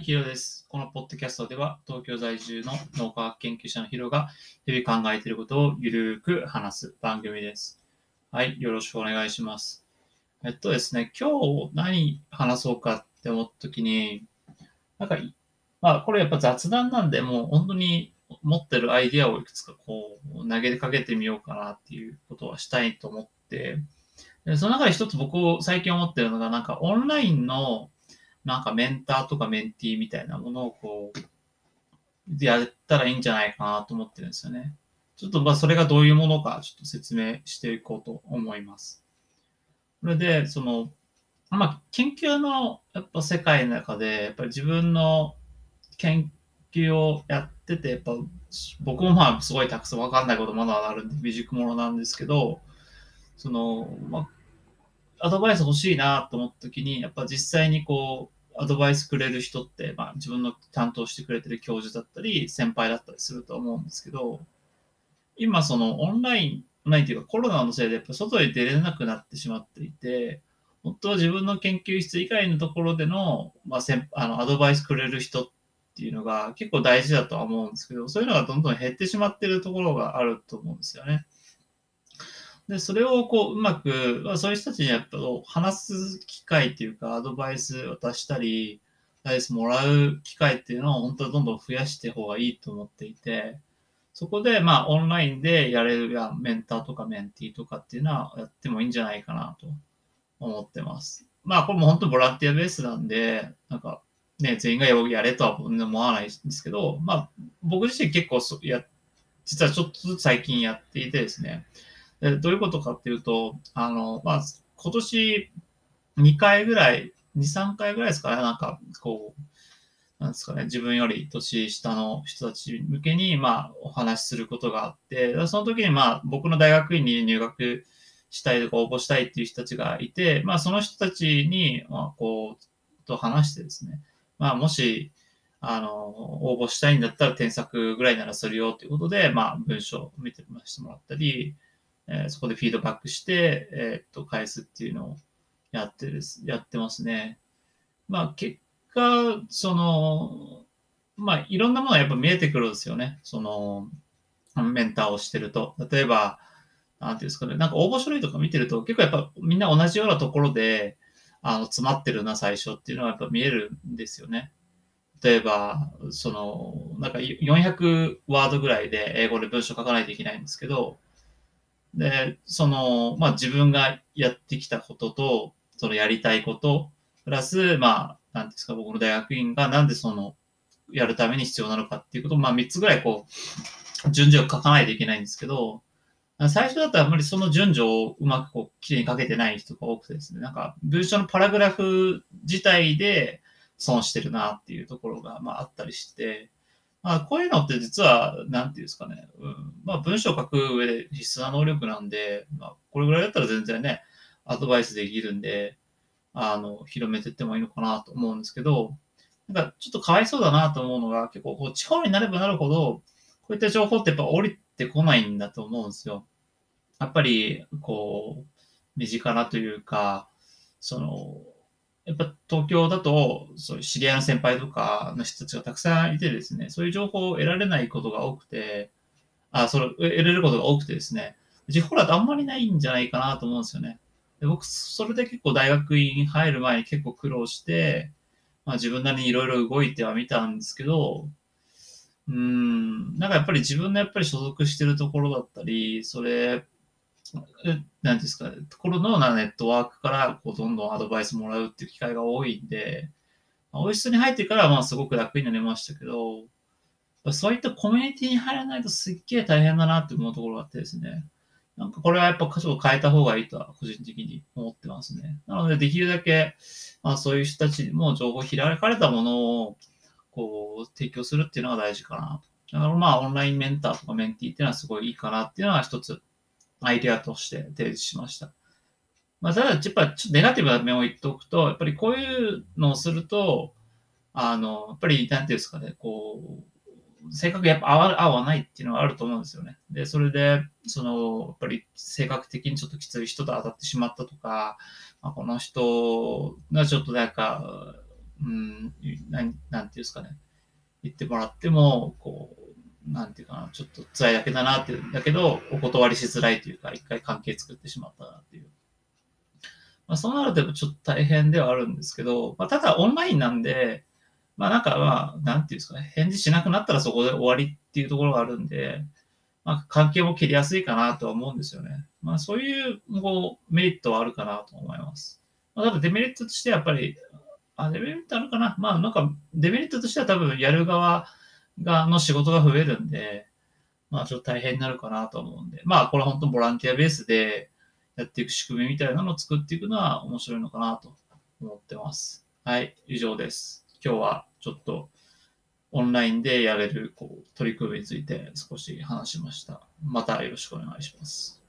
い、ヒロです。このポッドキャストでは、東京在住の脳科学研究者のヒロが日々考えていることをゆるく話す番組です。はい、よろしくお願いします。えっとですね、今日何話そうかって思った時に、なんか、まあ、これやっぱ雑談なんで、もう本当に持ってるアイディアをいくつかこう投げかけてみようかなっていうことはしたいと思って、でその中で一つ僕最近思ってるのが、なんかオンラインのなんかメンターとかメンティーみたいなものをこう、やったらいいんじゃないかなと思ってるんですよね。ちょっとまあそれがどういうものかちょっと説明していこうと思います。それで、その、まあ研究のやっぱ世界の中で、やっぱり自分の研究をやってて、やっぱ僕もまあすごいたくさんわかんないことまだあるんで未熟者なんですけど、その、まあ、アドバイス欲しいなと思った時に、やっぱ実際にこう、アドバイスくれる人って、まあ自分の担当してくれてる教授だったり、先輩だったりすると思うんですけど、今そのオンライン、オンラインっていうかコロナのせいでやっぱ外に出れなくなってしまっていて、本当は自分の研究室以外のところでの、まあ、先あのアドバイスくれる人っていうのが結構大事だとは思うんですけど、そういうのがどんどん減ってしまってるところがあると思うんですよね。で、それをこう、うまく、まあ、そういう人たちにやっぱ話す機会っていうか、アドバイス渡したり、アドバイスもらう機会っていうのを本当はどんどん増やして方がいいと思っていて、そこで、まあ、オンラインでやれるやメンターとかメンティーとかっていうのはやってもいいんじゃないかなと思ってます。まあ、これも本当ボランティアベースなんで、なんか、ね、全員がやれとは思わないんですけど、まあ、僕自身結構そや、実はちょっとずつ最近やっていてですね、でどういうことかっていうと、あの、まあ、今年2回ぐらい、2、3回ぐらいですかね、なんか、こう、なんですかね、自分より年下の人たち向けに、まあ、お話しすることがあって、その時に、まあ、僕の大学院に入学したいとか応募したいっていう人たちがいて、まあ、その人たちに、まあ、こう、と話してですね、まあ、もし、あの、応募したいんだったら添削ぐらいならするよということで、まあ、文章を見てもらったり、えそこでフィードバックして、えっと、返すっていうのをやってです、やってますね。まあ、結果、その、まあ、いろんなものがやっぱ見えてくるんですよね。その、メンターをしてると。例えば、なんていうんですかね、なんか応募書類とか見てると、結構やっぱみんな同じようなところで、あの、詰まってるな、最初っていうのはやっぱ見えるんですよね。例えば、その、なんか400ワードぐらいで英語で文章書かないといけないんですけど、で、その、まあ自分がやってきたことと、そのやりたいこと、プラス、まあ、なんですか、僕の大学院がなんでその、やるために必要なのかっていうことを、まあ3つぐらいこう、順序を書かないといけないんですけど、最初だったらあんまりその順序をうまくこう、きれいに書けてない人が多くてですね、なんか文章のパラグラフ自体で損してるなっていうところが、まああったりして、まあ、こういうのって実は、なんていうんですかね、うん、まあ、文章を書く上で必須な能力なんで、まあ、これぐらいだったら全然ね、アドバイスできるんで、あの、広めていってもいいのかなと思うんですけど、なんかちょっとかわいそうだなと思うのが、結構こう地方になればなるほど、こういった情報ってやっぱ降りてこないんだと思うんですよ。やっぱり、こう、身近なというか、その、やっぱ東京だと、そういう知り合いの先輩とかの人たちがたくさんいてですね、そういう情報を得られないことが多くて、あ、その、得れることが多くてですね、地方だとあんまりないんじゃないかなと思うんですよね。で僕、それで結構大学院入る前に結構苦労して、まあ自分なりにいろいろ動いてはみたんですけど、うん、なんかやっぱり自分のやっぱり所属してるところだったり、それ、えなんですか、ところのなネットワークからこうどんどんアドバイスもらうっていう機会が多いんで、まあ、オイスに入ってからはまあすごく楽になりましたけど、そういったコミュニティに入らないとすっげえ大変だなって思うところがあってですね。なんかこれはやっぱ箇所を変えた方がいいとは個人的に思ってますね。なのでできるだけ、まあそういう人たちにも情報を開かれたものをこう提供するっていうのが大事かなと。だからまあオンラインメンターとかメンティーっていうのはすごいいいかなっていうのは一つアイデアとして提示しました。まあ、ただ、やっぱちょっとネガティブな面を言っておくと、やっぱりこういうのをすると、あの、やっぱり、なんていうんですかね、こう、性格やっぱ合わ合わないっていうのがあると思うんですよね。で、それで、その、やっぱり性格的にちょっときつい人と当たってしまったとか、まあ、この人がちょっとなんか、うん、なんなんていうんですかね、言ってもらっても、こう、なんていうかな、ちょっと辛いだけだなって、だけど、お断りしづらいというか、一回関係作ってしまったなっていう。まあ、そうなるとちょっと大変ではあるんですけど、まあ、ただオンラインなんで、まあなんかまあ、なんていうんですかね、返事しなくなったらそこで終わりっていうところがあるんで、まあ関係も切りやすいかなとは思うんですよね。まあそういうこうメリットはあるかなと思います。まあ、ただデメリットとしてやっぱり、あ、デメリットあるかなまあなんかデメリットとしては多分やる側がの仕事が増えるんで、まあちょっと大変になるかなと思うんで、まあこれ本当ボランティアベースでやっていく仕組みみたいなのを作っていくのは面白いのかなと思ってます。はい、以上です。今日はちょっとオンラインでやれるこう取り組みについて少し話しました。またよろしくお願いします。